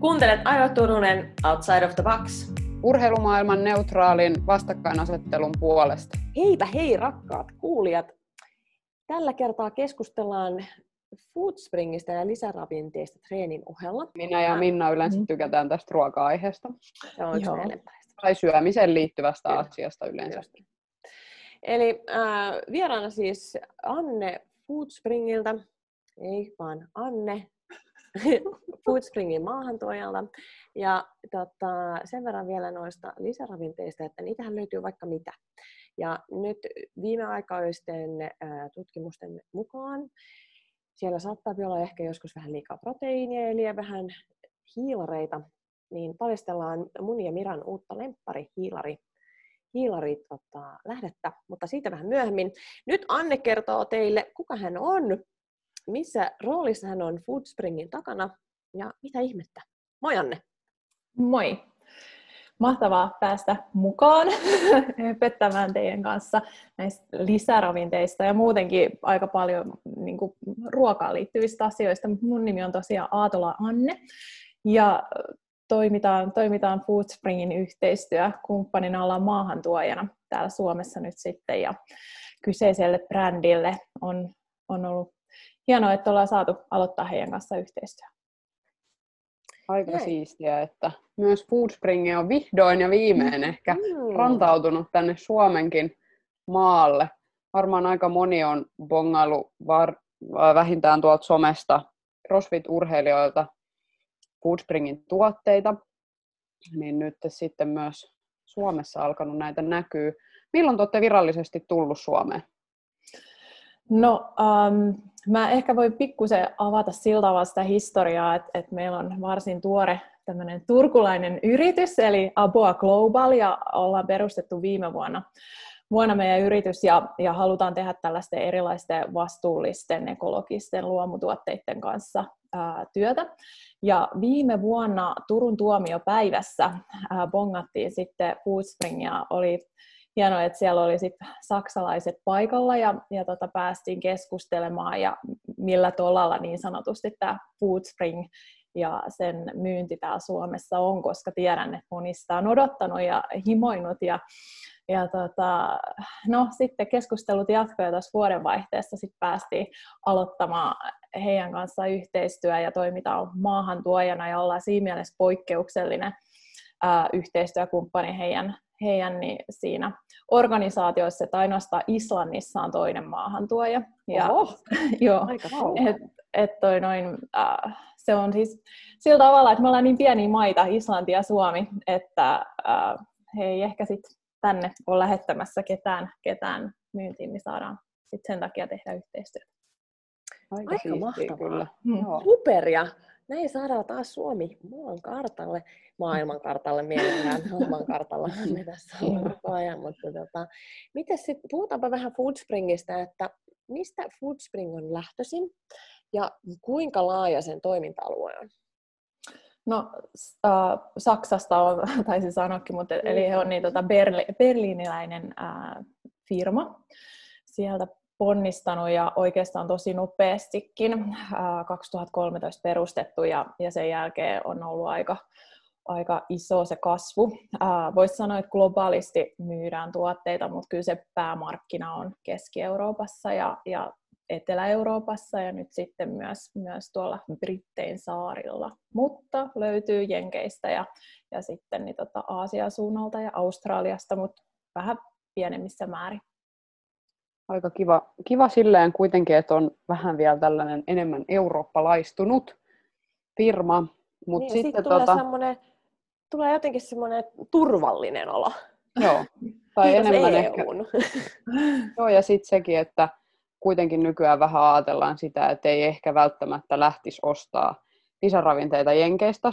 Kuuntelet Aiva Turunen Outside of the Box. Urheilumaailman neutraalin vastakkainasettelun puolesta. Heipä hei rakkaat kuulijat. Tällä kertaa keskustellaan Foodspringista ja lisäravinteista treenin ohella. Minä ja Minna yleensä tykätään tästä ruoka-aiheesta. Se on yksi Tai syömiseen liittyvästä Kyllä. asiasta yleensä. Eli äh, vieraana siis Anne Foodspringilta, ei vaan Anne Foodspringin maahantuojalta. Ja tota, sen verran vielä noista lisäravinteista, että niitähän löytyy vaikka mitä. Ja nyt viimeaikaisten tutkimusten mukaan siellä saattaa olla ehkä joskus vähän liikaa proteiinia eli vähän hiilareita, niin paljastellaan mun ja Miran uutta lemppari hiilari hiilari tota, lähdettä, mutta siitä vähän myöhemmin. Nyt Anne kertoo teille, kuka hän on missä roolissa hän on Foodspringin takana ja mitä ihmettä. Moi Anne! Moi! Mahtavaa päästä mukaan pettämään teidän kanssa näistä lisäravinteista ja muutenkin aika paljon niin kuin, ruokaan liittyvistä asioista. Mun nimi on tosiaan Aatola Anne ja toimitaan, toimitaan Foodspringin yhteistyökumppanina, ollaan maahantuojana täällä Suomessa nyt sitten ja kyseiselle brändille on, on ollut hienoa, että ollaan saatu aloittaa heidän kanssa yhteistyö. Aika Näin. siistiä, että myös Foodspring on vihdoin ja viimein ehkä mm. rantautunut tänne Suomenkin maalle. Varmaan aika moni on bongailu var, vähintään tuolta somesta CrossFit-urheilijoilta Foodspringin tuotteita, niin nyt sitten myös Suomessa alkanut näitä näkyy. Milloin te olette virallisesti tullut Suomeen? No, um, mä ehkä voin pikkusen avata sillä tavalla sitä historiaa, että, että meillä on varsin tuore tämmöinen turkulainen yritys, eli Aboa Global, ja ollaan perustettu viime vuonna, vuonna meidän yritys, ja, ja halutaan tehdä tällaisten erilaisten vastuullisten ekologisten luomutuotteiden kanssa ää, työtä. Ja viime vuonna Turun tuomiopäivässä ää, bongattiin sitten Foodspring, ja oli hienoa, että siellä oli sit saksalaiset paikalla ja, ja tota, päästiin keskustelemaan ja millä tolalla niin sanotusti tämä Foodspring ja sen myynti täällä Suomessa on, koska tiedän, että monista on odottanut ja himoinut ja, ja tota, no, sitten keskustelut jatkoivat tuossa vuodenvaihteessa sitten päästiin aloittamaan heidän kanssa yhteistyö ja toimitaan maahantuojana ja ollaan siinä mielessä poikkeuksellinen ää, yhteistyökumppani heidän, heidän niin siinä organisaatioissa, että ainoastaan Islannissa on toinen maahantuoja. Ja, Oho, joo, aika et, et toi noin, äh, se on siis sillä tavalla, että me ollaan niin pieniä maita, Islanti ja Suomi, että äh, he ei ehkä sit tänne ole lähettämässä ketään, ketään myyntiin, niin saadaan sit sen takia tehdä yhteistyötä. Aika, Aika mahtavaa. Kyllä. Mm. Superia näin saadaan taas Suomi maan kartalle, maailman kartalle mielellään, maan kartalla me tässä ollaan koko ajan, mutta tota, miten sitten, puhutaanpa vähän Foodspringistä, että mistä Foodspring on lähtöisin ja kuinka laaja sen toiminta-alue on? No, äh, Saksasta on, taisin sanoakin, mutta mm. eli he on niin, tota, berli, berliiniläinen äh, firma. Sieltä ponnistanut ja oikeastaan tosi nopeastikin. 2013 perustettu ja, ja sen jälkeen on ollut aika, aika iso se kasvu. Voisi sanoa, että globaalisti myydään tuotteita, mutta kyllä se päämarkkina on Keski-Euroopassa ja, ja Etelä-Euroopassa ja nyt sitten myös, myös tuolla Brittein saarilla. Mutta löytyy Jenkeistä ja, ja sitten niin tota Aasian suunnalta ja Australiasta, mutta vähän pienemmissä määrin aika kiva, kiva silleen kuitenkin, että on vähän vielä tällainen enemmän eurooppalaistunut firma. Mut niin, sitten tulee, tota... tulee jotenkin semmoinen turvallinen olo. Joo, tai Kiitos enemmän EUn. ehkä. Joo, ja sitten sekin, että kuitenkin nykyään vähän ajatellaan sitä, että ei ehkä välttämättä lähtisi ostaa lisäravinteita jenkeistä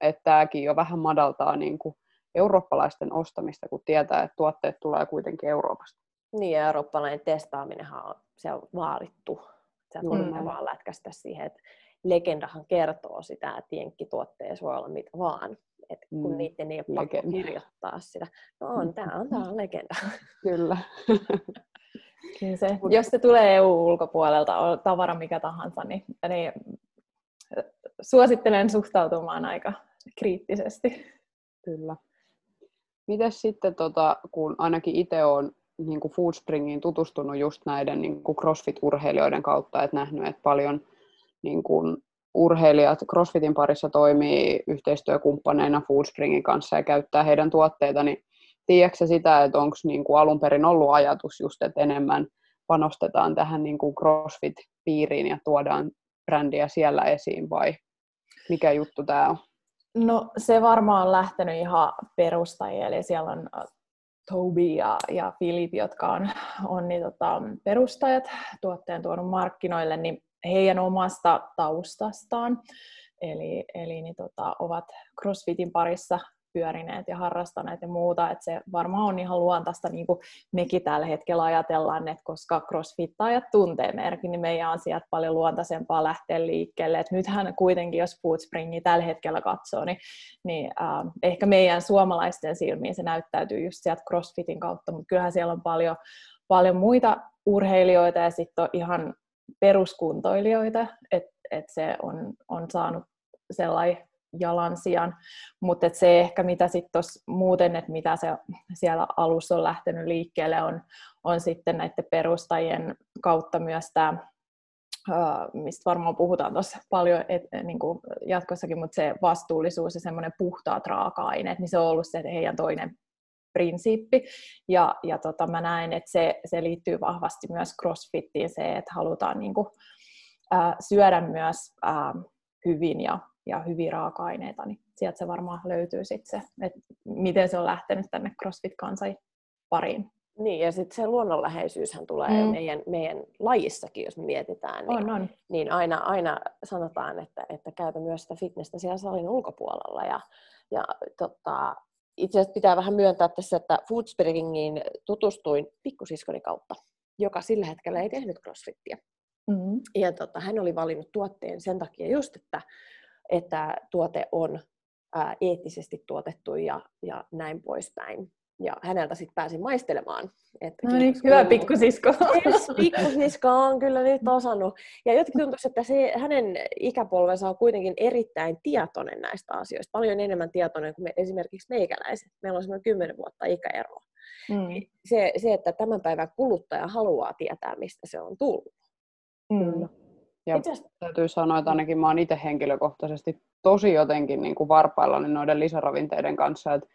Että tämäkin jo vähän madaltaa niin kuin eurooppalaisten ostamista, kun tietää, että tuotteet tulee kuitenkin Euroopasta. Niin, ja eurooppalainen testaaminenhan on, se on vaalittu. Sä et mm. vaan lätkästä siihen, että legendahan kertoo sitä, että jenkkituotteessa voi olla mitä vaan. Et kun mm. niiden ei ole pakko legenda. kirjoittaa sitä. No on, tämä on, tää on legenda. Kyllä. Kyllä se, jos se tulee EU-ulkopuolelta, on tavara mikä tahansa, niin, niin suosittelen suhtautumaan aika kriittisesti. Kyllä. Miten sitten, tota, kun ainakin itse olen niin kuin Foodspringiin tutustunut just näiden niin kuin CrossFit-urheilijoiden kautta, että nähnyt, että paljon niin kuin urheilijat CrossFitin parissa toimii yhteistyökumppaneina Foodspringin kanssa ja käyttää heidän tuotteita, niin tiedätkö sitä, että onko niin kuin alun perin ollut ajatus just, että enemmän panostetaan tähän niin kuin CrossFit-piiriin ja tuodaan brändiä siellä esiin vai mikä juttu tämä on? No se varmaan on lähtenyt ihan perustajia, eli siellä on Toby ja, ja Philip, jotka on, on niin, tota, perustajat, tuotteen tuonut markkinoille, niin heidän omasta taustastaan, eli, eli niin, tota, ovat CrossFitin parissa pyörineet ja harrastaneet ja muuta, että se varmaan on ihan luontaista, niin kuin mekin tällä hetkellä ajatellaan, että koska crossfittajat tuntee merkin, niin meidän on sieltä paljon luontaisempaa lähteä liikkeelle. Et nythän kuitenkin, jos Foodspringi tällä hetkellä katsoo, niin, niin äh, ehkä meidän suomalaisten silmiin se näyttäytyy just sieltä crossfitin kautta, mutta kyllähän siellä on paljon, paljon muita urheilijoita ja sitten on ihan peruskuntoilijoita, että et se on, on saanut sellainen jalansijan, mutta se ehkä mitä sitten muuten, että mitä se siellä alussa on lähtenyt liikkeelle, on, on sitten näiden perustajien kautta myös tämä mistä varmaan puhutaan tuossa paljon et, niin kuin jatkossakin, mutta se vastuullisuus ja semmoinen puhtaat raaka-aineet, niin se on ollut se heidän toinen prinsiippi. Ja, ja tota, mä näen, että se, se liittyy vahvasti myös crossfittiin se, että halutaan niin kuin, syödä myös hyvin ja ja hyviä raaka-aineita, niin sieltä se varmaan löytyy sitten se, että miten se on lähtenyt tänne CrossFit-kansan pariin. Niin, ja sitten se luonnonläheisyyshän tulee mm. meidän, meidän lajissakin, jos me mietitään. Niin, on, on. niin aina, aina sanotaan, että, että käytä myös sitä fitnessä siellä salin ulkopuolella. Ja, ja tota, itse asiassa pitää vähän myöntää tässä, että Foodspringiin tutustuin pikkusiskoni kautta, joka sillä hetkellä ei tehnyt crossfittiä. Mm-hmm. Ja tota, hän oli valinnut tuotteen sen takia just, että että tuote on ää, eettisesti tuotettu ja, ja näin poispäin. Ja häneltä sitten pääsin maistelemaan. Että no niin, hyvä pikkusisko. Yes, pikkusisko on kyllä nyt osannut. Ja jotenkin tuntuu, että se, hänen ikäpolvensa on kuitenkin erittäin tietoinen näistä asioista. Paljon enemmän tietoinen kuin me, esimerkiksi meikäläiset. Meillä on semmoinen kymmenen vuotta ikäero. Mm. Se, se, että tämän päivän kuluttaja haluaa tietää, mistä se on tullut. Mm. Ja Itse... täytyy sanoa, että ainakin mä oon itse henkilökohtaisesti tosi jotenkin niin kuin varpaillani noiden lisäravinteiden kanssa. Että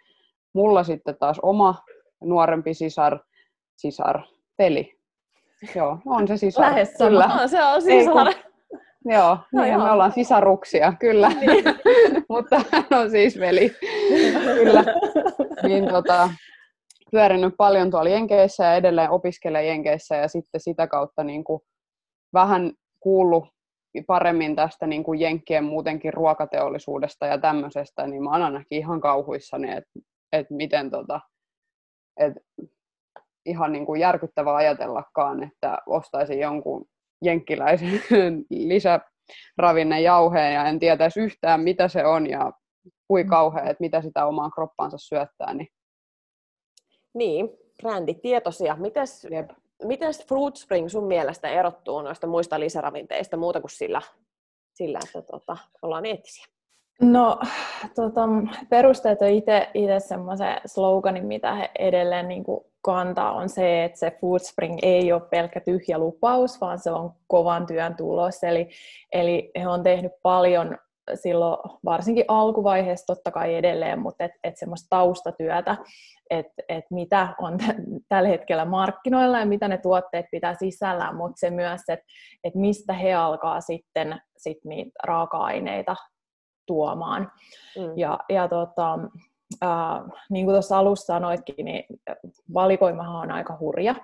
mulla sitten taas oma nuorempi sisar, sisar, peli. Joo, on se sisar. Lähes kyllä. No, se on sisar. Ei, kun, joo, no, niin, me ollaan sisaruksia, kyllä. Niin. Mutta hän on siis veli. kyllä. Niin, tota, pyörinyt paljon tuolla Jenkeissä ja edelleen opiskelee Jenkeissä ja sitten sitä kautta niin kuin vähän kuullut paremmin tästä niin kuin Jenkkien muutenkin ruokateollisuudesta ja tämmöisestä, niin mä oon ainakin ihan kauhuissani, että et miten tota, et ihan niin kuin järkyttävää ajatellakaan, että ostaisin jonkun jenkkiläisen lisäravinnejauheen ja en tietäisi yhtään, mitä se on ja kui mm. kauhea, että mitä sitä omaan kroppaansa syöttää. Niin, niin bränditietoisia. Mites, Jep. Miten Fruit Spring sun mielestä erottuu noista muista lisäravinteista muuta kuin sillä, sillä että tota, ollaan eettisiä? No, tota, perusteet on itse semmoisen sloganin, mitä he edelleen niin kuin kantaa, on se, että se Food Spring ei ole pelkkä tyhjä lupaus, vaan se on kovan työn tulos. Eli, eli he on tehnyt paljon silloin varsinkin alkuvaiheessa totta kai edelleen, mutta et, et semmoista taustatyötä, että et mitä on t- tällä hetkellä markkinoilla ja mitä ne tuotteet pitää sisällään, mutta se myös, että et mistä he alkaa sitten sit niitä raaka-aineita tuomaan. Mm. Ja, ja tota, äh, niin kuin tuossa alussa sanoitkin, niin valikoimahan on aika hurja.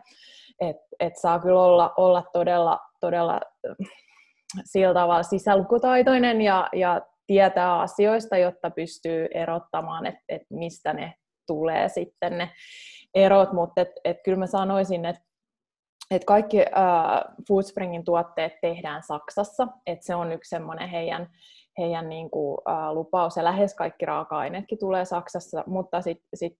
että et saa kyllä olla, olla todella, todella sillä tavalla sisälukutaitoinen ja, ja tietää asioista, jotta pystyy erottamaan, että et mistä ne tulee sitten ne erot, mutta et, et kyllä mä sanoisin, että et kaikki äh, Foodspringin tuotteet tehdään Saksassa, että se on yksi semmoinen heidän, heidän niinku, äh, lupaus, ja lähes kaikki raaka-aineetkin tulee Saksassa, mutta sitten sit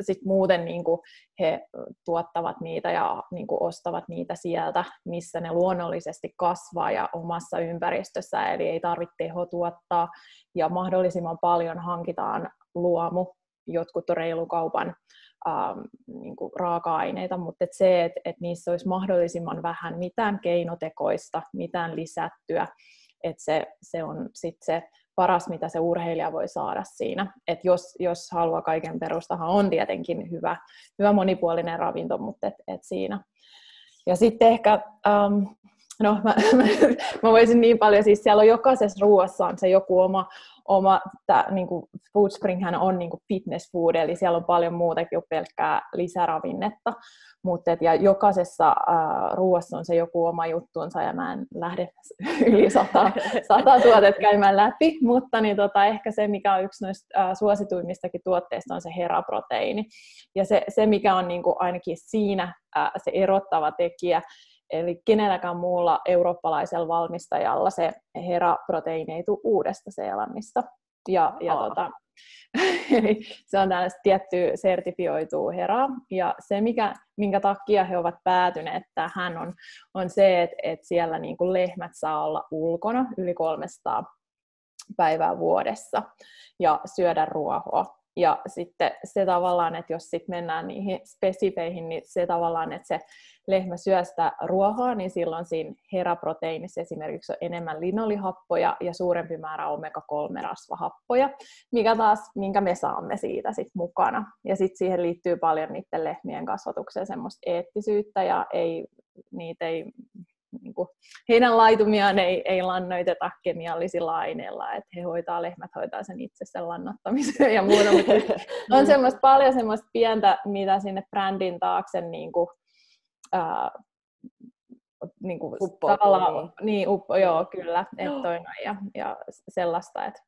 sit muuten niin kuin he tuottavat niitä ja niin kuin ostavat niitä sieltä, missä ne luonnollisesti kasvaa ja omassa ympäristössä, eli ei tarvitse teho tuottaa ja mahdollisimman paljon hankitaan luomu, jotkut reilukaupan ähm, niin kuin raaka-aineita, mutta et se, että et niissä olisi mahdollisimman vähän mitään keinotekoista, mitään lisättyä, että se, se on sitten se paras, mitä se urheilija voi saada siinä. Et jos, jos haluaa kaiken perustahan on tietenkin hyvä, hyvä monipuolinen ravinto, mutta et, et siinä. Ja sitten ehkä, um, no mä, mä, voisin niin paljon, siis siellä on jokaisessa ruoassa on se joku oma, oma tää, niin kuin Foodspringhän on niin kuin fitness food, eli siellä on paljon muutakin kuin pelkkää lisäravinnetta. Mutta ja jokaisessa äh, ruoassa on se joku oma juttuunsa ja mä en lähde yli sata, sata tuotet käymään läpi, mutta niin tota, ehkä se, mikä on yksi noista äh, suosituimmistakin tuotteista, on se heraproteiini. Ja se, se mikä on niin kuin ainakin siinä äh, se erottava tekijä, eli kenelläkään muulla eurooppalaisella valmistajalla se heraproteiini ei tule uudesta Seelannista. Ja, ja tota, Eli se on tällaista tiettyä sertifioituu heraa. Ja se, mikä, minkä takia he ovat päätyneet tähän, on, on se, että, että siellä niin kuin lehmät saa olla ulkona yli 300 päivää vuodessa ja syödä ruohoa. Ja sitten se tavallaan, että jos sitten mennään niihin spesifeihin, niin se tavallaan, että se lehmä syö sitä ruohoa, niin silloin siinä heraproteiinissa esimerkiksi on enemmän linolihappoja ja suurempi määrä omega-3-rasvahappoja, mikä taas, minkä me saamme siitä sit mukana. Ja sitten siihen liittyy paljon niiden lehmien kasvatukseen semmoista eettisyyttä ja ei, niitä ei niin kuin, heidän laitumiaan ei, ei lannoiteta kemiallisilla aineilla, että he hoitaa, lehmät hoitaa sen itse sen lannottamisen ja muuta, mutta on semmoista paljon semmoista pientä, mitä sinne brändin taakse niin kuin, ää, niin kuin tavallaan, niin, niin uppo, joo, kyllä, että toi ja, ja sellaista, että,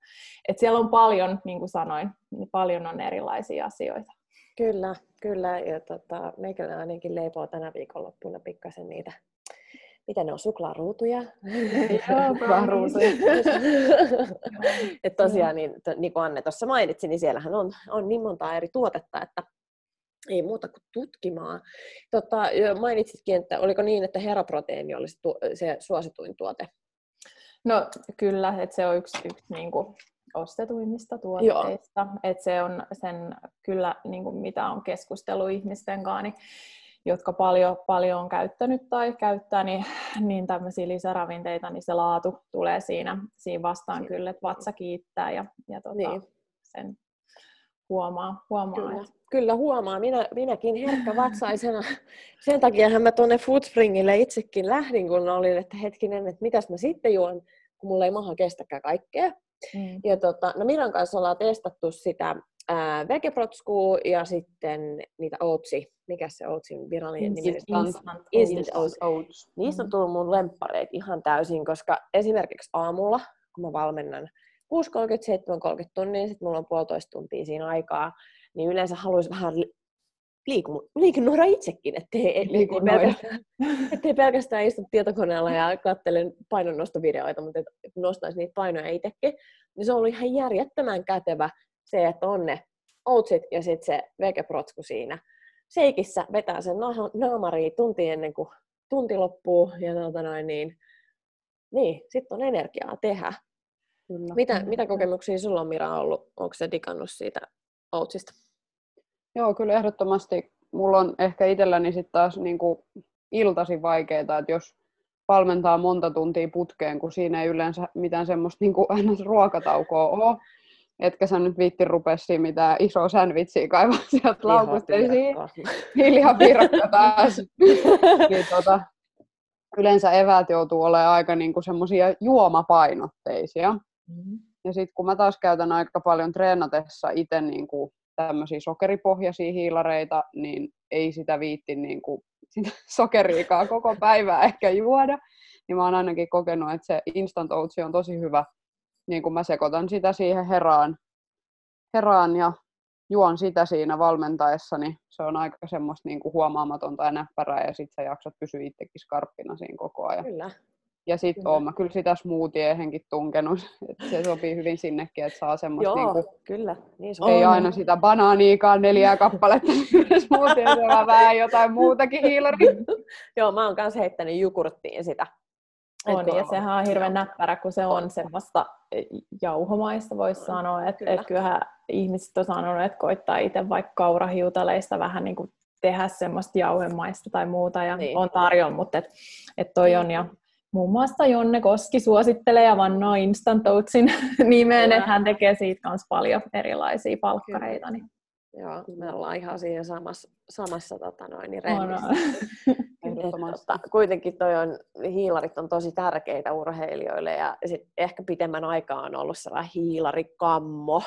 että siellä on paljon, niin kuin sanoin, niin paljon on erilaisia asioita. Kyllä, kyllä, ja tota, meikällä ainakin leipoo tänä viikonloppuna pikkasen niitä mitä ne on, suklaaruutuja? Suklaaruutuja. että tosiaan, niin, to, niin kuin Anne tuossa mainitsi, niin siellähän on, on niin monta eri tuotetta, että ei muuta kuin tutkimaan. Tota, mainitsitkin, että oliko niin, että heraproteiini olisi tu- se suosituin tuote? No kyllä, että se on yksi, yksi niin kuin ostetuimmista tuotteista. Että se on sen kyllä, niin kuin mitä on keskustellut ihmisten kanssa, niin jotka paljon, paljon on käyttänyt tai käyttää, niin, niin tämmöisiä lisäravinteita, niin se laatu tulee siinä, siinä vastaan Siin. kyllä, että vatsa kiittää ja, ja tota, niin. sen huomaa. huomaa kyllä. Että... kyllä huomaa. Minä, minäkin herkkä vatsaisena. Sen takia mä tuonne Foodspringille itsekin lähdin, kun olin, että hetkinen, että mitäs mä sitten juon, kun mulla ei maha kestäkään kaikkea. Mm. Ja tota, no Miran kanssa ollaan testattu sitä ää, vegeprotskuu ja sitten niitä oatsi, mikä se oatsin virallinen nimi? Instant, instant, oats. oats. Niistä on mm. tullut mun lemppareet ihan täysin, koska esimerkiksi aamulla, kun mä valmennan 6.30-7.30 tunnia, niin sitten mulla on puolitoista tuntia siinä aikaa, niin yleensä haluaisin vähän liiku, liikunnoida itsekin, ettei, ettei, pelkästään, ettei pelkästään istu tietokoneella ja katsele painonnostovideoita, mutta et nostaisi niitä painoja itsekin. Niin se on ollut ihan järjettömän kätevä se, että on ne oatsit ja sitten se vegeprotsku siinä. Seikissä vetää sen naamariin tunti ennen kuin tunti loppuu ja tuota noin, niin, niin sitten on energiaa tehdä. Kyllä. Mitä, mitä kokemuksia sulla on Mira ollut? Onko se digannut siitä outsista? Joo, kyllä ehdottomasti. Mulla on ehkä itselläni sitten taas niin kuin iltasi vaikeaa, että jos valmentaa monta tuntia putkeen, kun siinä ei yleensä mitään semmoista niin kuin ruokataukoa ole, etkä sä nyt viitti rupesi mitään isoa sandwichia kaivaa sieltä laukusta esiin. Hiljaa piirakka taas. niin, tota, yleensä eväät joutuu olemaan aika niinku semmoisia juomapainotteisia. Mm-hmm. Ja sitten kun mä taas käytän aika paljon treenatessa itse niinku tämmöisiä sokeripohjaisia hiilareita, niin ei sitä viitti niinku sitä sokeriikaa koko päivää ehkä juoda. Niin mä oon ainakin kokenut, että se instant oats on tosi hyvä niin kun mä sekoitan sitä siihen heraan, heraan ja juon sitä siinä valmentaessa, niin se on aika semmoista niin kuin huomaamatonta ja näppärää ja sit sä jaksat pysyä itsekin skarppina siinä koko ajan. Kyllä. Ja sitten oon mä kyllä sitä smoothieenkin tunkenut, että se sopii hyvin sinnekin, että saa semmoista Joo, niinku, kyllä. Niin se ei On. aina sitä banaaniikaan neljää kappaletta smoothieessa, vaan vähän jotain muutakin hiilari. Joo, mä oon kanssa heittänyt jogurttiin sitä. On, ja sehän on hirveän näppärä, kun se on semmoista jauhomaista, voisi sanoa. Että kyllä. et kyllähän ihmiset on sanonut, että koittaa itse vaikka kaurahiutaleista vähän niin kuin tehdä semmoista jauhemaista tai muuta, ja Niin. niin. on tarjolla, mutta et, et toi on, ja muun muassa Jonne Koski suosittelee ja vannoo Instant Oatsin nimeen, että hän tekee siitä myös paljon erilaisia palkkareita. Niin Joo, me ollaan ihan siinä samassa, samassa tota noin, niin on, remmissä. Ehdottomasti. tota, kuitenkin toi on, hiilarit on tosi tärkeitä urheilijoille ja sit ehkä pitemmän aikaa on ollut sellainen hiilarikammo,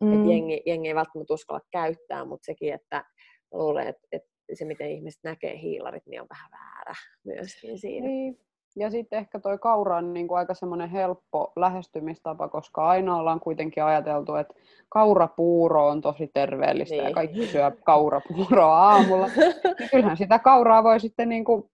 mm. että jengi, jengi ei välttämättä uskalla käyttää, mutta sekin, että luulen, että, että se miten ihmiset näkee hiilarit, niin on vähän väärä myöskin siinä. Niin. Ja sitten ehkä toi kaura on niin kuin aika semmoinen helppo lähestymistapa, koska aina ollaan kuitenkin ajateltu, että kaurapuuro on tosi terveellistä niin. ja kaikki syö kaurapuuroa aamulla. niin kyllähän sitä kauraa voi sitten niin kuin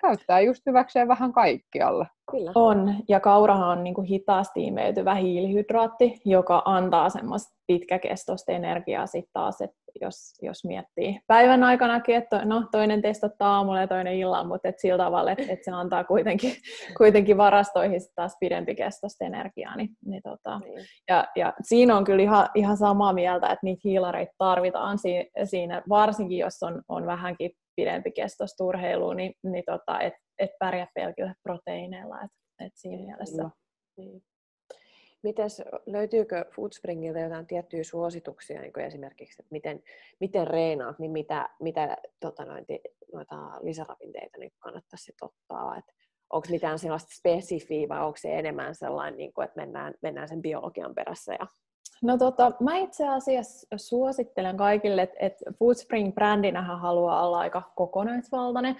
käyttää just hyväkseen vähän kaikkialle. Kyllä. On, ja kaurahan on niin kuin hitaasti imeytyvä hiilihydraatti, joka antaa semmoista pitkäkestoista energiaa sitten taas, että jos, jos miettii päivän aikanakin, että no, toinen testattaa aamulla ja toinen illalla, mutta et sillä tavalla, että et se antaa kuitenkin, kuitenkin varastoihin taas pidempikestoista energiaa. Niin, niin tota, Niin. ja, ja siinä on kyllä ihan, ihan samaa mieltä, että niitä hiilareita tarvitaan si, siinä, varsinkin jos on, on vähänkin pidempikestoista urheilua, niin, niin tota, et, et pärjää pelkillä proteiineilla. Et, et siinä mielessä. Kyllä. Niin. Mites, löytyykö Foodspringilta jotain tiettyjä suosituksia, niin esimerkiksi, että miten, miten reenaat, niin mitä, mitä tota noin, noita lisäravinteita niin kannattaisi ottaa? Et onko mitään sellaista spesifiä vai onko se enemmän sellainen, niin kuin, että mennään, mennään sen biologian perässä? Ja... No tota, mä itse asiassa suosittelen kaikille, että et Foodspring-brändinähän haluaa olla aika kokonaisvaltainen.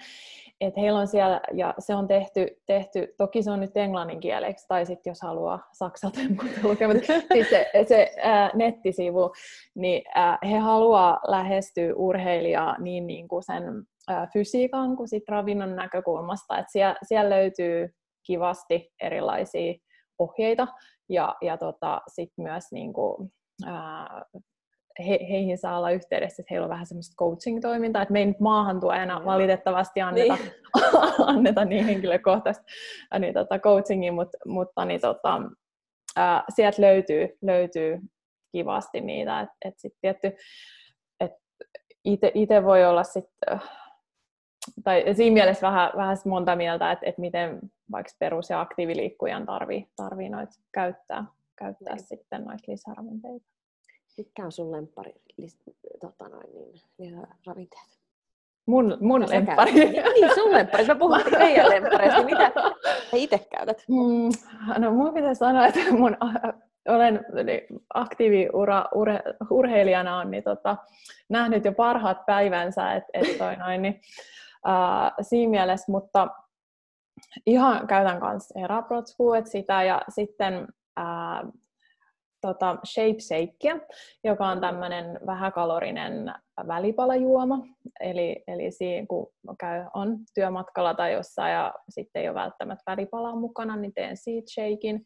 Et heillä on siellä, ja se on tehty, tehty, toki se on nyt englanninkieleksi, tai sitten jos haluaa saksalta lukea, mutta siis se, se ää, nettisivu, niin ää, he haluaa lähestyä urheilijaa niin, niin kuin sen ää, fysiikan kuin sit ravinnon näkökulmasta, että siellä, siellä löytyy kivasti erilaisia ohjeita, ja, ja tota, sitten myös niin kuin, ää, he, heihin saa olla yhteydessä, että heillä on vähän semmoista coaching-toimintaa, että me ei nyt maahantuojana valitettavasti anneta Niin. anneta niin henkilökohtaista niin, tota, coachingia, mutta, mutta niin, tota, ää, sieltä löytyy, löytyy kivasti niitä, että et sitten tietty, itse voi olla sitten, tai siinä mielessä vähän, vähän monta mieltä, että, että miten vaikka perus- ja aktiiviliikkujan tarvii, tarvii noita käyttää, käyttää Niin. sitten noita lisäravinteita. Mitkä on sun lemppari lis- tota noin, niin, lisäravinteet? Mun, mun Mitä sä lemppari. käytät? Niin, sun lemppari. Mä puhun meidän lemppareista. niin Mitä sä itse käytät? Mm, no mun pitää sanoa, että mun olen aktiiviura urhe, urheilijana on niin tota, nähnyt jo parhaat päivänsä, että et toi noin, niin, siinä mielessä, mutta ihan käytän kanssa eraprotskua, että sitä ja sitten ää, tota Shape Shakea, joka on tämmöinen vähäkalorinen välipalajuoma. Eli, eli siinä, kun käy, on työmatkalla tai jossain ja sitten ei ole välttämättä välipalaa mukana, niin teen siitä shakein.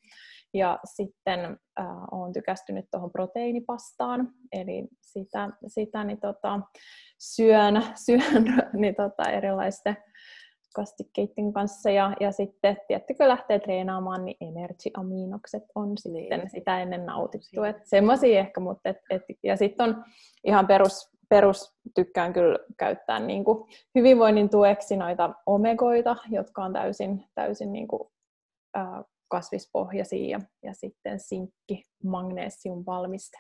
Ja sitten äh, olen tykästynyt tuohon proteiinipastaan, eli sitä, sitä niin tota, syön, syön niin tota, erilaisten kastikkeiden kanssa ja, ja sitten tietty kun lähtee treenaamaan, niin energy-aminokset on sitten Niin. sitä ennen nautittu. Semmoisia ehkä, mutta et, et, ja sitten on ihan perus, perus tykkään kyllä käyttää niin kuin hyvinvoinnin tueksi noita omegoita, jotka on täysin, täysin niin kuin, ää, kasvispohjaisia ja, ja sitten sinkki, magnesium valmiste.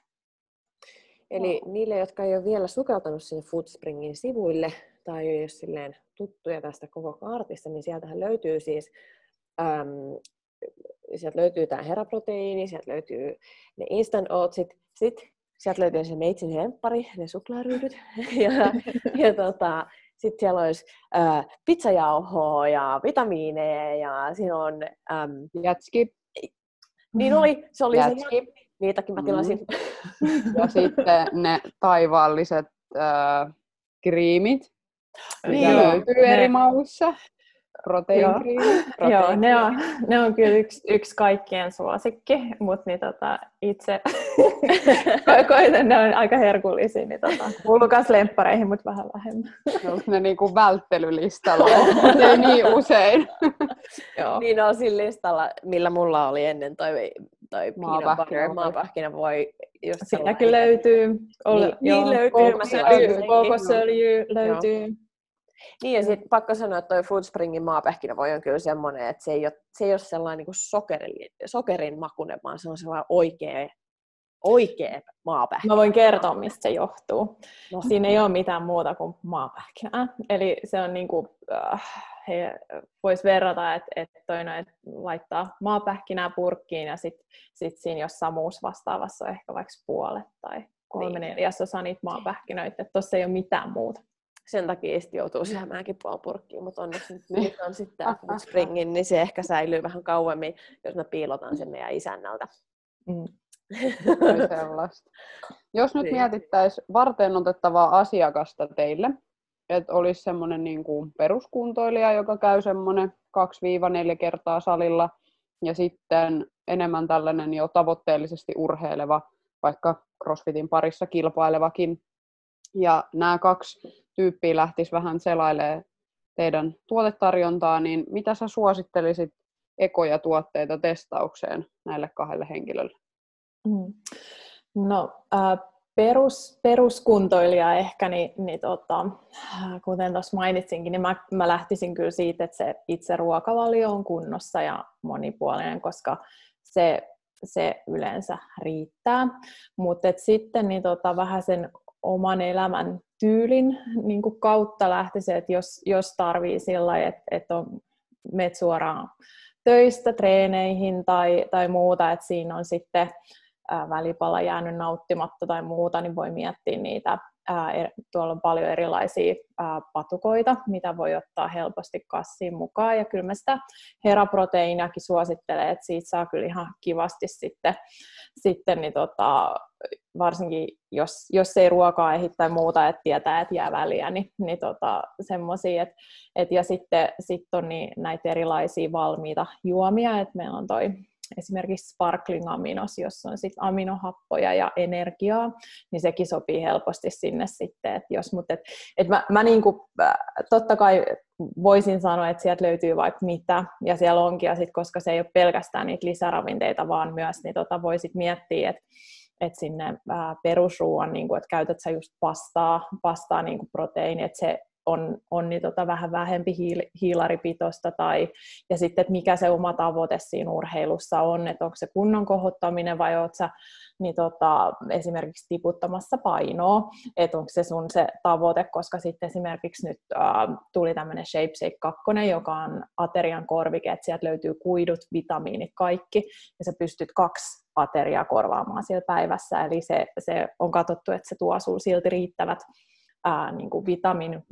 Eli niille, jotka ei ole vielä sukeltanut sinne Foodspringin sivuille tai ole silleen tuttuja tästä koko kaartista, niin sieltähän löytyy siis äm, sieltä löytyy tämä heraproteiini, sieltä löytyy ne instant oatsit, sit sieltä löytyy se meitsin lemppari, ne suklaaryydyt, ja, ja tota, sitten siellä olisi äh, pizzajauhoa ja vitamiineja ja siinä on, äm, Jätski. niin oli, se oli se, Jätski. niitäkin mä Mm. tilasin. Ja sitten ne taivaalliset äh, kriimit, Niin löytyy ne- eri mauissa. proteiinkriini. Joo, ne on, ne on kyllä yksi, yksi kaikkien suosikki, mutta niin tota, itse koitan, ne on aika herkullisia, niin tota, kuuluu myös lemppareihin, mutta vähän vähemmän. Onko ne niinku välttelylistalla? ei niin usein. Joo. Niin on sillä listalla, millä mulla oli ennen toi, toi maapähkinä, maapähkinä voi just Sielläkin löytyy. Oli, niin, joo, niin löytyy. Kookosöljy löytyy. Niin ja sitten pakko sanoa, että toi Food Springin maapähkinävoi on kyllä semmoinen, että se ei ole, se ei ole sellainen niin sokerin, sokerin makunen, vaan se on sellainen oikea, oikea maapähkinä. Mä voin kertoa, mistä se johtuu. No. Siinä ei ole mitään muuta kuin maapähkinää. Eli se on niin kuin, äh, he vois verrata, että, että toinen laittaa maapähkinää purkkiin ja sitten sit siinä jossain muussa vastaavassa on ehkä vaikka puolet tai kolme niin. neljäsosa niitä maapähkinöitä. Että tuossa ei ole mitään muuta sen takia sitten joutuu syömäänkin puolipurkkiin, mutta onneksi nyt, on sitten springin, niin se ehkä säilyy vähän kauemmin, jos mä piilotan sen meidän isännältä. Mm. Jos nyt niin. mietittäisiin varten otettavaa asiakasta teille, että olisi semmoinen niin kuin peruskuntoilija, joka käy semmoinen 2-4 kertaa salilla, ja sitten enemmän tällainen jo tavoitteellisesti urheileva, vaikka CrossFitin parissa kilpailevakin. Ja nämä kaksi tyyppiä lähtisi vähän selailemaan teidän tuotetarjontaa, niin mitä sä suosittelisit ekoja tuotteita testaukseen näille kahdelle henkilölle? Mm. No, äh, perus, peruskuntoilija ehkä, niin, niin tota, kuten tuossa mainitsinkin, niin mä, mä lähtisin kyllä siitä, että se itse ruokavalio on kunnossa ja monipuolinen, koska se, se yleensä riittää. Mutta sitten niin tota, vähän sen oman elämän tyylin niin kuin kautta lähtisi, että jos, jos tarvii sillä että, että on, menet suoraan töistä treeneihin tai, tai muuta, että siinä on sitten välipala jäänyt nauttimatta tai muuta, niin voi miettiä niitä. Er, tuolla on paljon erilaisia patukoita, mitä voi ottaa helposti kassiin mukaan. Ja kyllä mä sitä heraproteiiniakin suosittelen, että siitä saa kyllä ihan kivasti sitten, sitten niin tota, varsinkin jos, jos ei ruokaa ehdi tai muuta, että tietää, että jää väliä, niin, niin tota, semmoisia. Ja sitten sit on niin näitä erilaisia valmiita juomia, että meillä on toi esimerkiksi sparkling aminos, jossa on sit aminohappoja ja energiaa, niin sekin sopii helposti sinne sitten. Et jos, mutta et, et mä, mä niinku, totta kai voisin sanoa, että sieltä löytyy vaikka mitä, ja siellä onkin, ja sit, koska se ei ole pelkästään niitä lisäravinteita, vaan myös, niin tota voisit miettiä, että että sinne perusruuan, niin kuin, että käytät sä just pastaa, pastaa niin kuin proteiini, että se on, on niin tota vähän vähempi hiil, hiilaripitoista tai, ja sitten, että mikä se oma tavoite siinä urheilussa on, että onko se kunnon kohottaminen vai oletko sä niin tota, esimerkiksi tiputtamassa painoa, että onko se sun se tavoite, koska sitten esimerkiksi nyt äh, tuli tämmöinen ShapeShake 2, joka on aterian korvike, että sieltä löytyy kuidut, vitamiinit, kaikki, ja sä pystyt kaksi ateriaa korvaamaan siellä päivässä, eli se, se on katsottu, että se tuo sinulle silti riittävät ää, niin kuin vitamin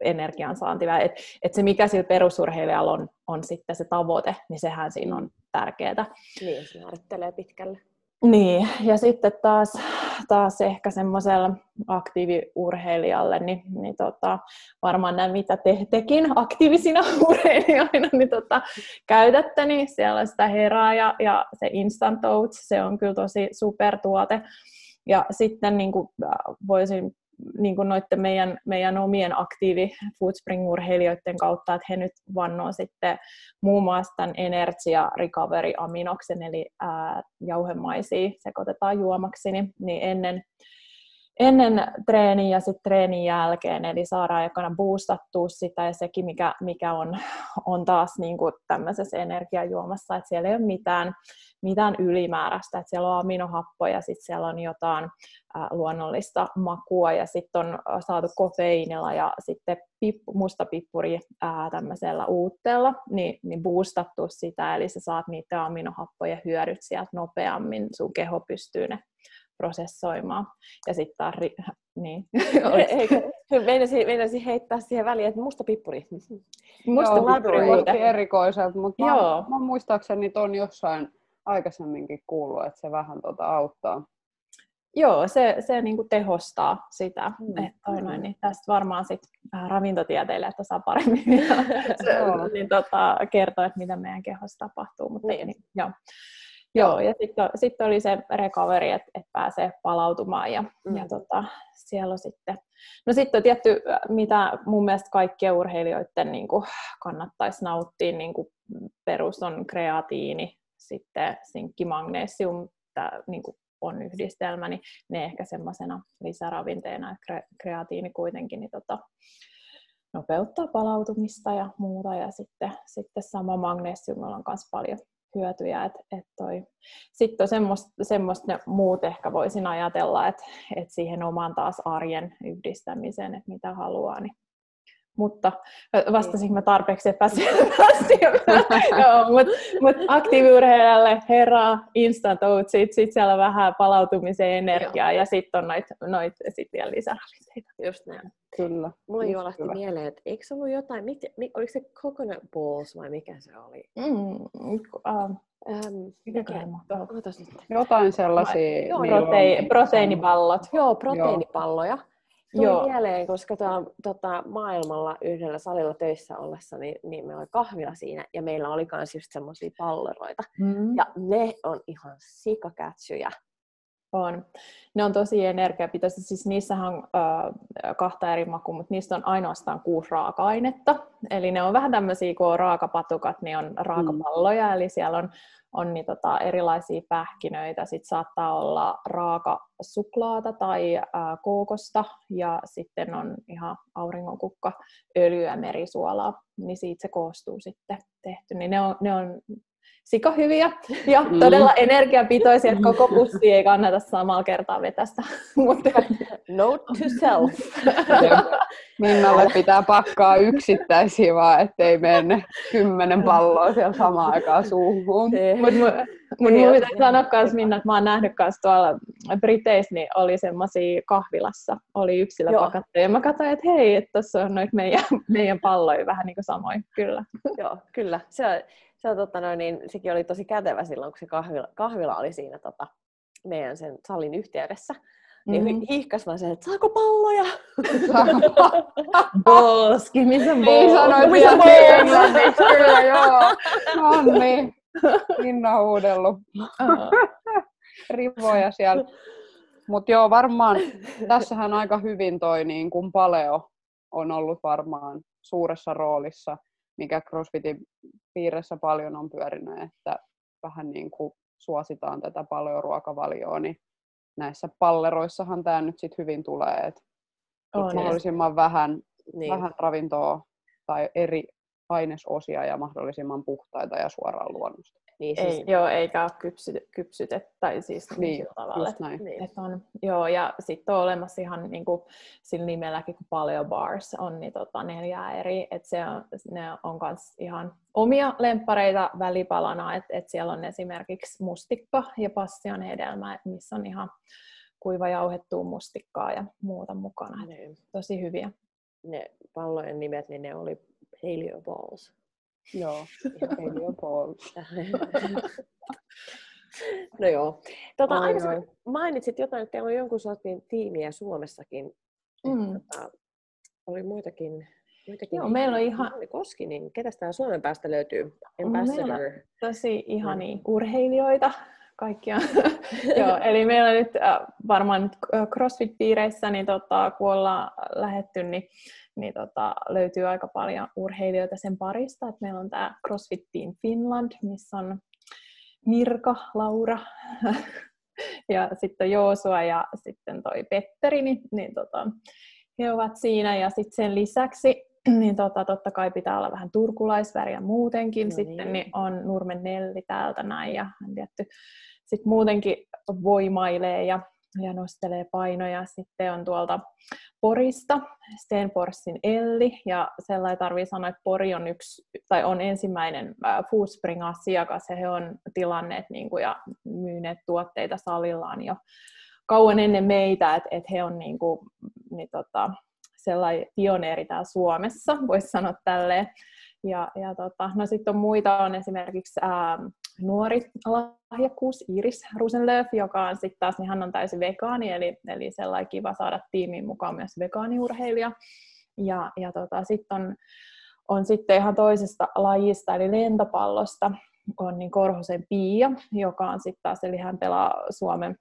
energiansaanti. Et, et se mikä sillä perusurheilijalla on, on sitten se tavoite, niin sehän siinä on tärkeää. Niin, se määrittelee pitkälle. Niin, ja sitten taas, taas ehkä semmoisella aktiiviurheilijalle, niin, niin tota, varmaan nämä, mitä te, tekin aktiivisina urheilijoina niin tota, käytätte, niin siellä on sitä herää ja, ja se Instant Oats, se on kyllä tosi supertuote. Ja sitten niin kuin, voisin niin kuin noiden meidän, meidän omien aktiivi Foodspring-urheilijoiden kautta, että he nyt vannoo sitten muun muassa tämän Energia Recovery Aminoksen, eli ää, jauhemaisia sekoitetaan juomaksi, niin, niin ennen, ennen treenin ja sitten treenin jälkeen, eli saadaan aikana boostattua sitä ja sekin, mikä, mikä on, on taas niin kuin tämmöisessä energiajuomassa, että siellä ei ole mitään, mitään ylimääräistä, että siellä on aminohappoja, sitten siellä on jotain luonnollista makua ja sitten on saatu kofeiinilla ja sitten pippu, musta pippuri ää, tämmöisellä uutteella, niin, niin boostattu sitä, eli sä saat niitä aminohappoja hyödyt sieltä nopeammin, sun keho pystyy ne prosessoimaan. Ja sitten taas, ri- niin. meinasin, meinasin heittää siihen väliin, että musta pippuri. Musta Joo, pippuri erikoiselta, mutta Joo. Mä, mä, muistaakseni on jossain aikaisemminkin kuullut, että se vähän tota auttaa. joo, se, se niin kuin tehostaa sitä. Mm. Että toi noin, niin tästä varmaan sit äh, ravintotieteilijät osaa paremmin vielä, niin, tota, kertoa, että mitä meidän kehossa tapahtuu. Mutta Niin. niin, joo. Joo, ja sitten sit oli se recovery, että et pääsee palautumaan ja, Mm. ja tota, siellä on sitten... No sitten on tietty, mitä mun mielestä kaikkien urheilijoiden niin kuin, kannattaisi nauttia, niin kuin perus on kreatiini, sitten sinkki, magnesium, tämä niin kuin on yhdistelmä, niin ne ehkä semmoisena lisäravinteena, että kre, kreatiini kuitenkin niin tota, nopeuttaa palautumista ja muuta, ja sitten, sitten sama magnesiumilla on myös paljon hyötyjä. Et, et toi. Sitten on semmoista, semmoista ne muut ehkä voisin ajatella, että et siihen oman taas arjen yhdistämiseen, että mitä haluaa. Niin. Mutta ö, vastasinko mä tarpeeksi epäselvästi? Joo, mutta mut aktiiviurheilijalle herra, instant oatsit, sitten siellä on vähän palautumisen energiaa ja sitten on noit, noit sit vielä lisäravinteita. Just näin. Kyllä. Mulla just juolahti hyvä. mieleen, että eikö se ollut jotain, mit, mi, oliko se coconut balls vai mikä se oli? Mm, uh, Ähm, mikä. Jotain sellaisia... Joo, Protei, proteiinipallot. Joo, proteiinipalloja. Tuli Joo. mieleen, koska tää, tota, maailmalla yhdellä salilla töissä ollessa, niin, niin meillä oli kahvila siinä ja meillä oli myös just semmoisia palleroita. Mm. Ja ne on ihan sikakätsyjä. On. Ne on tosi energiapitoisia. Siis niissähän on ö, kahta eri makua, mutta niistä on ainoastaan kuusi raaka-ainetta. Eli ne on vähän tämmöisiä, kun on raakapatukat, niin on raakapalloja. Eli siellä on, on niin tota, erilaisia pähkinöitä. Sitten saattaa olla raakasuklaata tai ä, kookosta. Ja sitten on ihan auringonkukka, öljyä, merisuolaa. Niin siitä se koostuu sitten tehty. Niin ne on, ne on sika hyviä ja Mm. todella energiapitoisia, että koko pussi ei kannata samalla kertaa vetästä. Mutta Note to self. Minnalle pitää pakkaa yksittäisiä vaan, ettei mene kymmenen palloa siellä samaan aikaan suuhun. mut, mut Niin mun pitää sanoa myös Minna, että mä oon nähnyt myös tuolla Briteissä, niin oli semmoisia kahvilassa, oli yksilöpakatteja. Ja mä katsoin, että hei, että tuossa on noita meidän, meidän palloja vähän niin kuin samoin, kyllä. Joo, kyllä. Se, on- se on, totta noin, niin sekin oli tosi kätevä silloin, kun se kahvila, kahvila oli siinä tota, meidän sen salin yhteydessä. Niin Mhm. mm-hmm. hiihkas vaan se, että saako palloja? Bolski, missä on Niin sanoit vielä englanniksi, kyllä joo. No niin, Minna huudellut rivoja siellä. Mutta joo, varmaan tässähän aika hyvin toi niin kun paleo on ollut varmaan suuressa roolissa, mikä CrossFitin piirissä paljon on pyörinyt, että vähän niin kuin suositaan tätä paleoruokavalioa, niin näissä palleroissahan tämä nyt sit hyvin tulee, että on. mahdollisimman vähän, Niin. vähän ravintoa tai eri ainesosia ja mahdollisimman puhtaita ja suoraan luonnosta. Niin, siis, Ei, joo, eikä ole kypsytet, kypsytet tai siis niin, Niin, sillä tavalla. näin. niin. Et on, joo, ja sitten on olemassa ihan niin kuin, sillä nimelläkin, kun Paleo Bars on, niin tota, neljää eri, että se on, ne on myös ihan omia lemppareita välipalana, että et siellä on esimerkiksi mustikka ja passion hedelmä, et missä on ihan kuiva jauhettua mustikkaa ja muuta mukana. Niin. tosi hyviä. Ne pallojen nimet, niin ne oli Paleo Balls. Joo, Paleo balls. no joo. Tota, Oi, aikaisemmin oi. mainitsit jotain, että teillä on jonkun sortin tiimiä Suomessakin. Mm. Tota, oli muitakin. muitakin Joo, meillä on ihan- Anni Koski, niin ketäs täällä Suomen päästä löytyy? Meillä- Ambassador. tosi ihania urheilijoita kaikkia. Joo, eli meillä nyt äh, varmaan nyt äh, CrossFit-piireissä, niin tota, kun ollaan lähetty, niin, niin tota, löytyy aika paljon urheilijoita sen parista. Et meillä on tämä CrossFit Team Finland, missä on Mirka, Laura ja sitten Joosua ja sitten toi Petteri, niin, niin tota, he ovat siinä. Ja sitten sen lisäksi niin tota, totta kai pitää olla vähän turkulaisväriä muutenkin. No sitten niin. niin on Nurmen Nelli täältä näin ja hän tietty sitten muutenkin voimailee ja, ja nostelee painoja. Sitten on tuolta Porista Stenporsin Elli ja sellainen tarvii sanoa, että Pori on yksi tai on ensimmäinen Foodspring-asiakas ja he on tilanneet niin kuin, ja myyneet tuotteita salillaan jo kauan ennen meitä, että et he on niin kuin, niin tota, sellainen pioneeri täällä Suomessa, voisi sanoa tälleen. Ja, ja tota, no sitten on muita, on esimerkiksi ää, nuori lahjakkuus Iris Rosenlöf, joka on sitten taas, niin hän on täysin vegaani, eli, eli sellainen kiva saada tiimiin mukaan myös vegaaniurheilija. Ja, ja tota, sitten on, on sitten ihan toisesta lajista, eli lentopallosta, on niin Korhosen Pia, joka on sitten taas, eli hän pelaa Suomen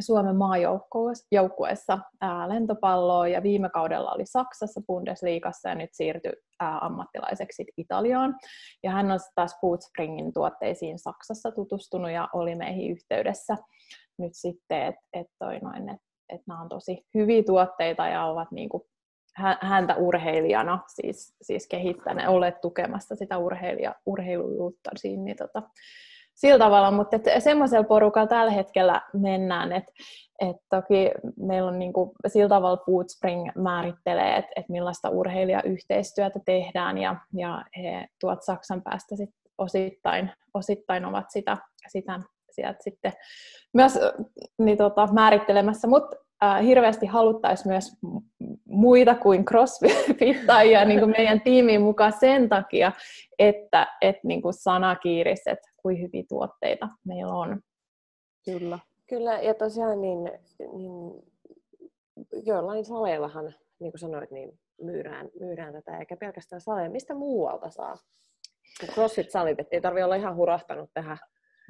Suomen maajoukkueessa lentopalloa ja viime kaudella oli Saksassa Bundesliigassa ja nyt siirtyi ää, ammattilaiseksi Italiaan. Ja hän on taas Foodspringin tuotteisiin Saksassa tutustunut ja oli meihin yhteydessä nyt sitten, että et et, et nämä on tosi hyviä tuotteita ja ovat niinku häntä urheilijana siis, siis kehittäneet, olleet tukemassa sitä urheilija, urheilujuutta siinä, niin tota, sillä tavalla, mutta semmoisella porukalla tällä hetkellä mennään, että et toki meillä on niinku, sillä tavalla Foodspring määrittelee, että et millaista urheilijayhteistyötä tehdään ja, ja he tuot Saksan päästä sit osittain, osittain ovat sitä, sitä sieltä sitten myös niin tota, määrittelemässä, mutta äh, hirveästi haluttaisiin myös muita kuin crossfittajia niin kuin meidän tiimiin mukaan sen takia, että et, niin kuin sanakiiriset, kuin hyviä tuotteita meillä on. Kyllä. Kyllä, ja tosiaan niin, niin joillain saleillahan, niin kuin sanoit, niin myydään, myydään tätä, eikä pelkästään saleja. Mistä muualta saa? CrossFit-salit, ei tarvitse olla ihan hurahtanut tähän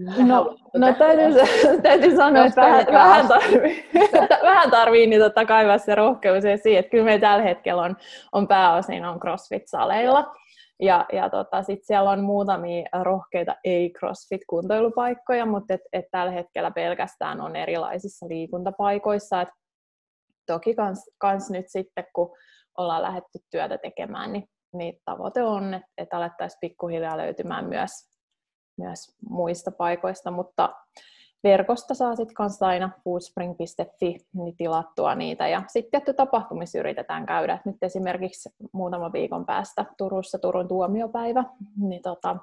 No, no täytyy, täytyy sanoa, että vähän, vähän, tarvii, vähän tarvii niin totta kaivaa se rohkeus siihen, että kyllä me tällä hetkellä on, on pääosin on CrossFit-saleilla. Ja, ja tota, sitten siellä on muutamia rohkeita ei-CrossFit-kuntoilupaikkoja, mutta et, et tällä hetkellä pelkästään on erilaisissa liikuntapaikoissa. Et toki kans, kans nyt sitten, kun ollaan lähdetty työtä tekemään, niin, niin tavoite on, että et alettaisiin pikkuhiljaa löytymään myös, myös muista paikoista, mutta verkosta saa sitten kanssa aina foodspring.fi niin tilattua niitä. Ja sitten tietty tapahtumissa yritetään käydä. Et nyt esimerkiksi muutama viikon päästä Turussa Turun tuomiopäivä, niin tota,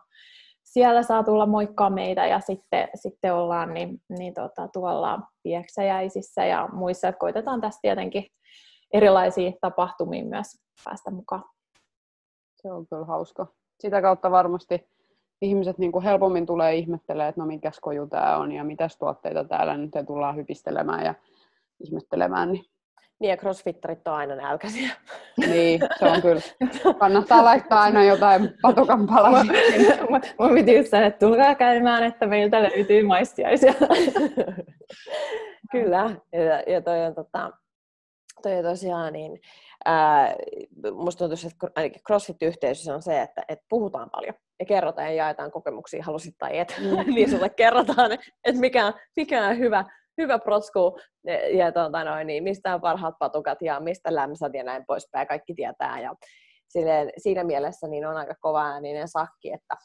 siellä saa tulla moikkaa meitä ja sitten, sitten ollaan niin, niin tota, tuolla Pieksäjäisissä ja muissa. Että koitetaan tässä tietenkin erilaisiin tapahtumiin myös päästä mukaan. Se on kyllä hauska. Sitä kautta varmasti ihmiset niin kuin helpommin tulee ihmettelemään, että no mikäs koju tämä on ja mitäs tuotteita täällä nyt tullaan hypistelemään ja ihmettelemään. Niin. Niin ja crossfittarit on aina nälkäisiä. Niin, se on kyllä. Kannattaa laittaa aina jotain patukan palasia. Mun piti just sanoa, että tulkaa käymään, että meiltä löytyy maistiaisia. kyllä, ja, ja toi on tota, toi tosiaan niin, ää, musta tuntuu, että ainakin CrossFit-yhteisössä on se, että, että puhutaan paljon ja kerrotaan ja jaetaan kokemuksia, halusit tai et, mm. niin sulle kerrotaan, että mikä, mikä on hyvä, hyvä protsku ja, ja tuota, noin, niin mistä on parhaat patukat ja mistä lämsät ja näin poispäin, kaikki tietää. Ja silleen, siinä mielessä niin on aika kova ääninen sakki, että,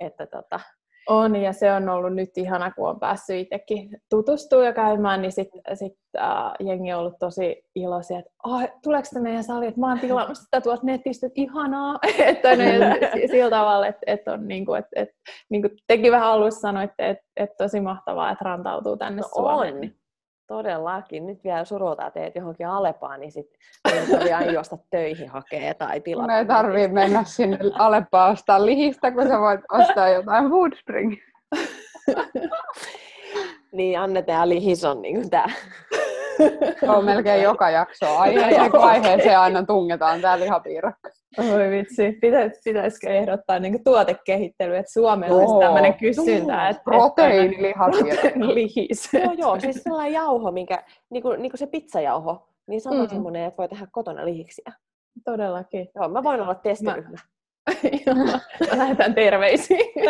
että tota, on, ja se on ollut nyt ihana, kun on päässyt itsekin tutustua ja käymään, niin sitten sit, äh, jengi on ollut tosi iloisia, että oh, tuleeko se meidän sali, että mä oon tilannut sitä tuolta netistä, että ihanaa, että ne, sillä tavalla, että, että on niin kuin, että, että, niin kuin tekin vähän alussa sanoitte, että, että tosi mahtavaa, että rantautuu tänne no Suomeen. On. Niin Todellakin. Nyt vielä surutaan teet johonkin Alepaan, niin sitten ei juosta töihin hakea tai tilata. Me ei tarvitse mennä sinne Aleppaan ostaa lihistä, kun sä voit ostaa jotain Foodspring. niin, annetaan lihis on niin tää. Se on melkein joka jakso. Aiheeseen kun aiheeseen aina tungetaan tää lihapiirakka. Oi vitsi, Pitäis, pitäisikö ehdottaa niin tuotekehittely, että Suomella olisi tämmöinen kysyntä. Että, Proteiinilihapiirakka. Lihis. Joo, joo, siis sellainen jauho, minkä, niin kuin, niin kuin se pizzajauho, niin sama mm. semmoinen, että voi tehdä kotona lihiksiä. Todellakin. Joo, mä voin olla testiryhmä. Mä... lähetän terveisiä.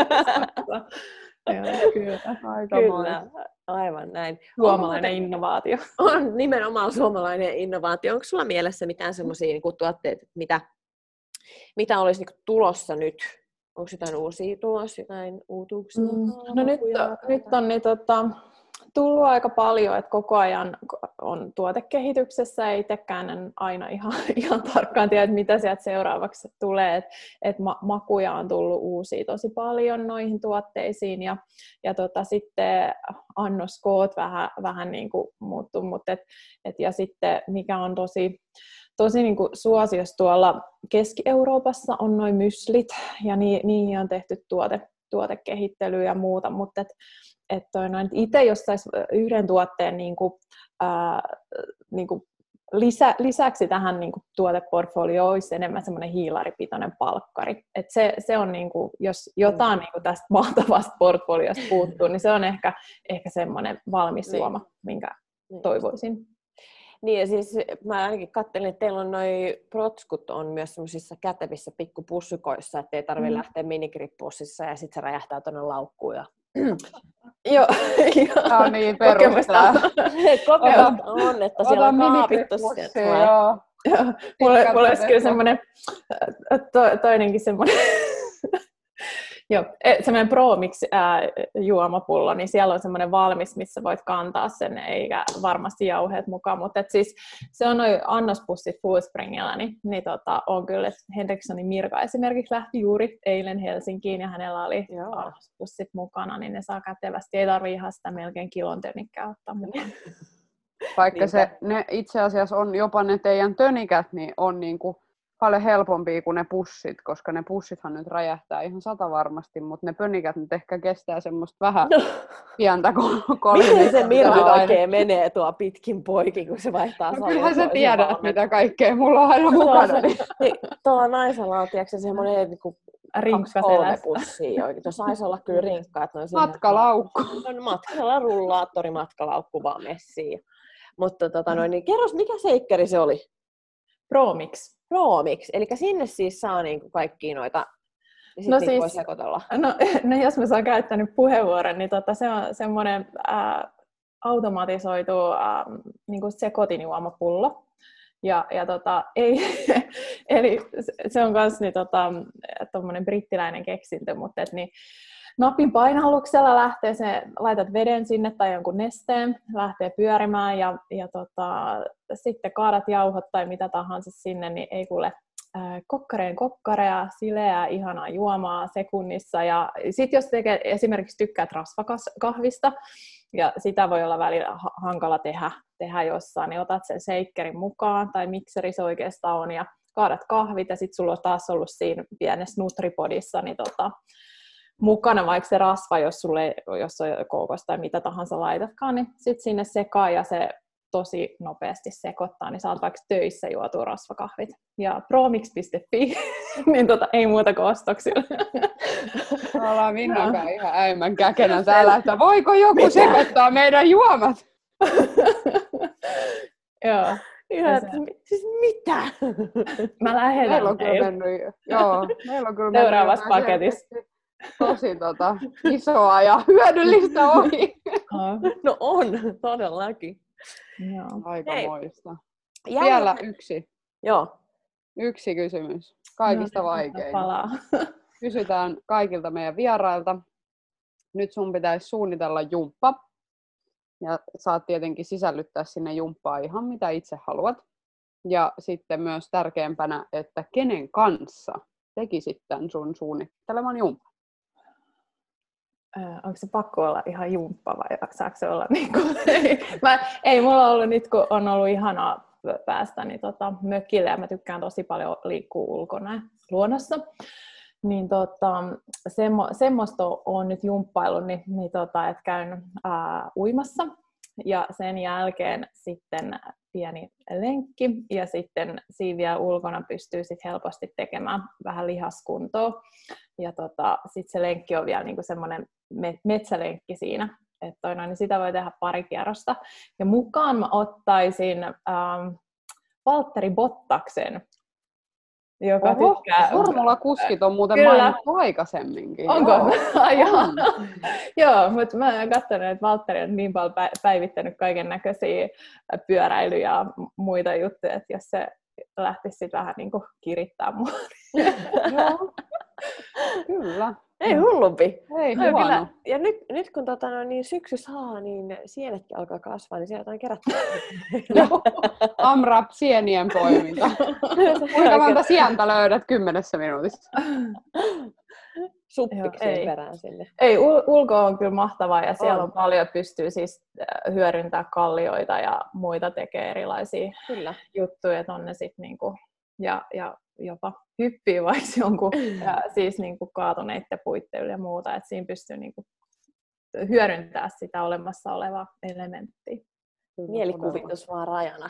Joo, kyllä. Aika kyllä. Aivan näin. Suomalainen on, innovaatio. On nimenomaan suomalainen innovaatio. Onko sulla mielessä mitään semmoisia niin tuotteita, mitä, mitä olisi niin tulossa nyt? Onko jotain uusia tulossa, jotain uutuuksia? Mm, no nyt, nyt on niin, tota, tullut aika paljon, että koko ajan on tuotekehityksessä, ei itsekään en aina ihan, ihan tarkkaan tiedä, mitä sieltä seuraavaksi tulee, että et ma- makuja on tullut uusia tosi paljon noihin tuotteisiin ja, ja tota, sitten annoskoot vähän, vähän niin kuin muuttuu, mutta et, et, ja sitten mikä on tosi tosi niin kuin suosiossa tuolla Keski-Euroopassa on noin myslit, ja ni, niihin on tehty tuote, tuotekehittelyä ja muuta, mutta et, et toi noin, itse jos saisi yhden tuotteen niin kuin, ää, niin kuin lisä, lisäksi tähän niin kuin, tuoteportfolioon olisi enemmän semmoinen hiilaripitoinen palkkari. Et se, se on, niin kuin, jos jotain niin kuin tästä mahtavasta portfoliosta puuttuu, niin se on ehkä, ehkä semmoinen valmis niin. juoma, minkä niin. toivoisin. Niin ja siis mä ainakin katselin, että teillä on noi protskut on myös semmoisissa kätevissä pikkupussukoissa, ettei tarvitse mm. lähteä minikripussissa ja sitten se räjähtää tuonne laukkuun ja Joo, Tämä on niin perustaa. Kokemusta on, että siellä on kaapittu sieltä. Joo. Mulla, mulla olisi kyllä semmoinen, to, toinenkin semmoinen Joo, e, semmoinen Promix juomapullo, niin siellä on semmoinen valmis, missä voit kantaa sen, eikä varmasti jauheet mukaan, mutta et siis se on noin annospussit Fullspringilla, niin, niin tota, on kyllä, että Henrikssonin Mirka esimerkiksi lähti juuri eilen Helsinkiin ja hänellä oli Joo. annospussit mukana, niin ne saa kätevästi, ei tarvitse ihan sitä melkein kilon tönikkää ottaa mukaan. Vaikka se, ne itse asiassa on jopa ne teidän tönikät, niin on niinku paljon helpompia kuin ne pussit, koska ne pussithan nyt räjähtää ihan sata varmasti, mutta ne pönikät nyt ehkä kestää semmoista vähän no. pientä kolinaa. Miten se Mira oikein menee tuo pitkin poikin, kun se vaihtaa no, Kyllähän sä tiedät, mitä kaikkea mulla on aina mukana. Niin. niin, tuolla naisella on tiedätkö, semmoinen niin kuin rinkka kolme pussia oikein. Tuossa saisi olla kyllä rinkka. Että on matkalaukku. On matkalla rullaattori, matkalaukku vaan messiin. Mutta tota, noin, niin kerros, mikä seikkeri se oli? Promix. Promix, eli sinne siis saa niin kuin kaikkia noita ja no siis, voi sekoitella. No, no, jos mä saan käyttää nyt puheenvuoron, niin tota, se on semmoinen automatisoitu äh, niin kuin sekotinjuomapullo. Ja, ja tota, ei, eli se on myös niin, tota, brittiläinen keksintö, mutta et, niin, napin painalluksella lähtee se, laitat veden sinne tai jonkun nesteen, lähtee pyörimään ja, ja tota, sitten kaadat jauhot tai mitä tahansa sinne, niin ei kuule kokkareen kokkarea, sileää, ihanaa juomaa sekunnissa. Ja sitten jos tekee, esimerkiksi tykkäät rasvakahvista, ja sitä voi olla välillä hankala tehdä, tehdä jossain, niin otat sen seikkerin mukaan, tai mikseri se oikeastaan on, ja kaadat kahvit, ja sitten sulla on taas ollut siinä pienessä Nutripodissa, niin tota, mukana vaikka se rasva, jos sulle jos on koukos tai mitä tahansa laitatkaan, niin sitten sinne sekaa ja se tosi nopeasti sekoittaa, niin saat vaikka töissä juotua rasvakahvit. Ja promix.fi, niin tota, ei muuta kuin ostoksilla. Ollaan Minnakaan ihan äimän käkenä täällä, että voiko joku sekoittaa meidän juomat? Joo. Ihan, että, siis mitä? Mä lähetän Meillä on kyllä mennyt, joo, meillä on kyllä Seuraavassa paketissa tosi tota, isoa ja hyödyllistä ohi. No on, todellakin. Joo. Aika Hei. moista. Vielä yksi. Joo. Yksi kysymys. Kaikista no, vaikein. Kysytään kaikilta meidän vierailta. Nyt sun pitäisi suunnitella jumppa. Ja saat tietenkin sisällyttää sinne jumppaa ihan mitä itse haluat. Ja sitten myös tärkeämpänä, että kenen kanssa tekisit tämän sun suunnitteleman jumppan onko se pakko olla ihan jumppa vai saako se olla niin kuin, mä, ei mulla ollut nyt, kun on ollut ihanaa päästä niin tota, mökille ja mä tykkään tosi paljon liikkua ulkona luonnossa. Niin tota, semmo, semmoista on nyt jumppailu, niin, niin tota, että käyn ää, uimassa ja sen jälkeen sitten pieni lenkki ja sitten siinä vielä ulkona pystyy sit helposti tekemään vähän lihaskuntoa. Ja tota, sitten se lenkki on vielä niinku semmoinen metsälenkki siinä, että noin, niin sitä voi tehdä pari kierrosta. Ja mukaan mä ottaisin ähm, Valtteri Bottaksen, joka Oho, tykkää... Formula-kuskit on muuten Kyllä. mainittu aikaisemminkin. Onko? Joo, on. Joo mutta mä oon katsonut, että Valtteri on niin paljon päivittänyt kaiken näköisiä pyöräilyjä ja muita juttuja, että jos se lähtisi vähän niin kuin kirittää mua. Joo. Kyllä. Ei hullumpi. Ei on huono. kyllä, ja nyt, nyt kun tota, no, niin syksy saa, niin sienetkin alkaa kasvaa, niin sieltä jotain kerättyä. Amrap sienien poiminta. Kuinka monta sientä löydät kymmenessä minuutissa? Suppikseen perään sinne. Ei, ul- ulko on kyllä mahtavaa ja siellä on, On. on paljon, pystyy siis äh, hyödyntää kallioita ja muita tekee erilaisia Kyllä. juttuja, että on ne sitten niinku, ja, ja jopa hyppii vaikka jonkun ja, siis niinku kaatuneiden puitten yli ja muuta, että siinä pystyy niinku hyödyntää sitä olemassa olevaa elementtiä. Mielikuvitus vaan rajana.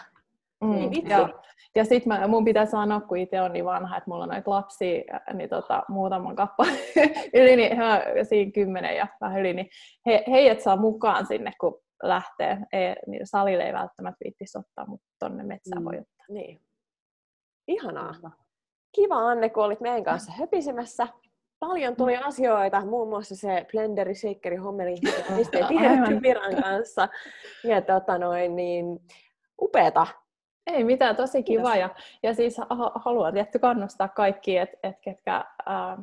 Mm, Niin ja ja sitten mun pitää sanoa, kun itse on niin vanha, että mulla on noita lapsia, niin tota, muutaman kappaleen yli, niin he, siinä kymmenen ja vähän yli, niin he, heidät saa mukaan sinne, kun lähtee. Ei, niin salille ei välttämättä viittisi ottaa, mutta tonne metsään Mm. voi ottaa. Niin. Ihanaa. Kiva Anne, kun olit meidän kanssa höpisemässä. Paljon tuli asioita, muun muassa se blenderi, shakeri, hommeli, mistä ei. Piran kanssa. Ja tota noin, niin upeeta. Ei mitään, tosi kiva. Kiitos. Ja, ja siis ha- haluan tietty kannustaa kaikki, että et ketkä ää,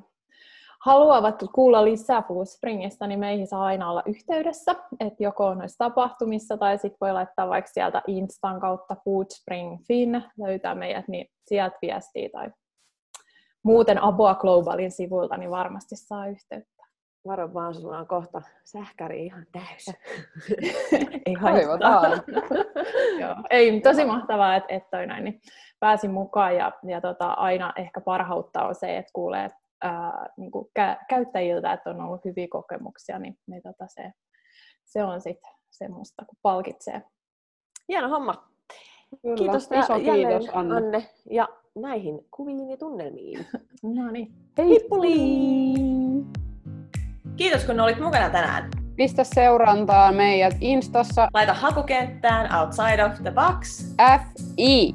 haluavat kuulla lisää Foodspringista, niin meihin saa aina olla yhteydessä. Että joko noissa tapahtumissa tai sitten voi laittaa vaikka sieltä Instan kautta Foodspring Fin, löytää meidät, niin sieltä viestiä tai muuten Aboa Globalin sivuilta, niin varmasti saa yhteyttä. Varo vaan, sulla on kohta sähkäri ihan täys. Ei. Joo. Ei, tosi mahtavaa, että, että toi näin, niin pääsin mukaan ja, ja tota, aina ehkä parhautta on se, että kuulee ää, niin kuin kä- käyttäjiltä, että on ollut hyviä kokemuksia, niin, niin tota se, se on sitten semmoista, kun palkitsee. Hieno homma. Kyllä. Kiitos Iso jälleen, kiitos, Anne. Anne. Ja näihin kuviin ja tunnelmiin. No niin. Heipuli! Kiitos kun olit mukana tänään. Pistä seurantaa meidät Instassa Laita hakukenttään Outside of the Box. FI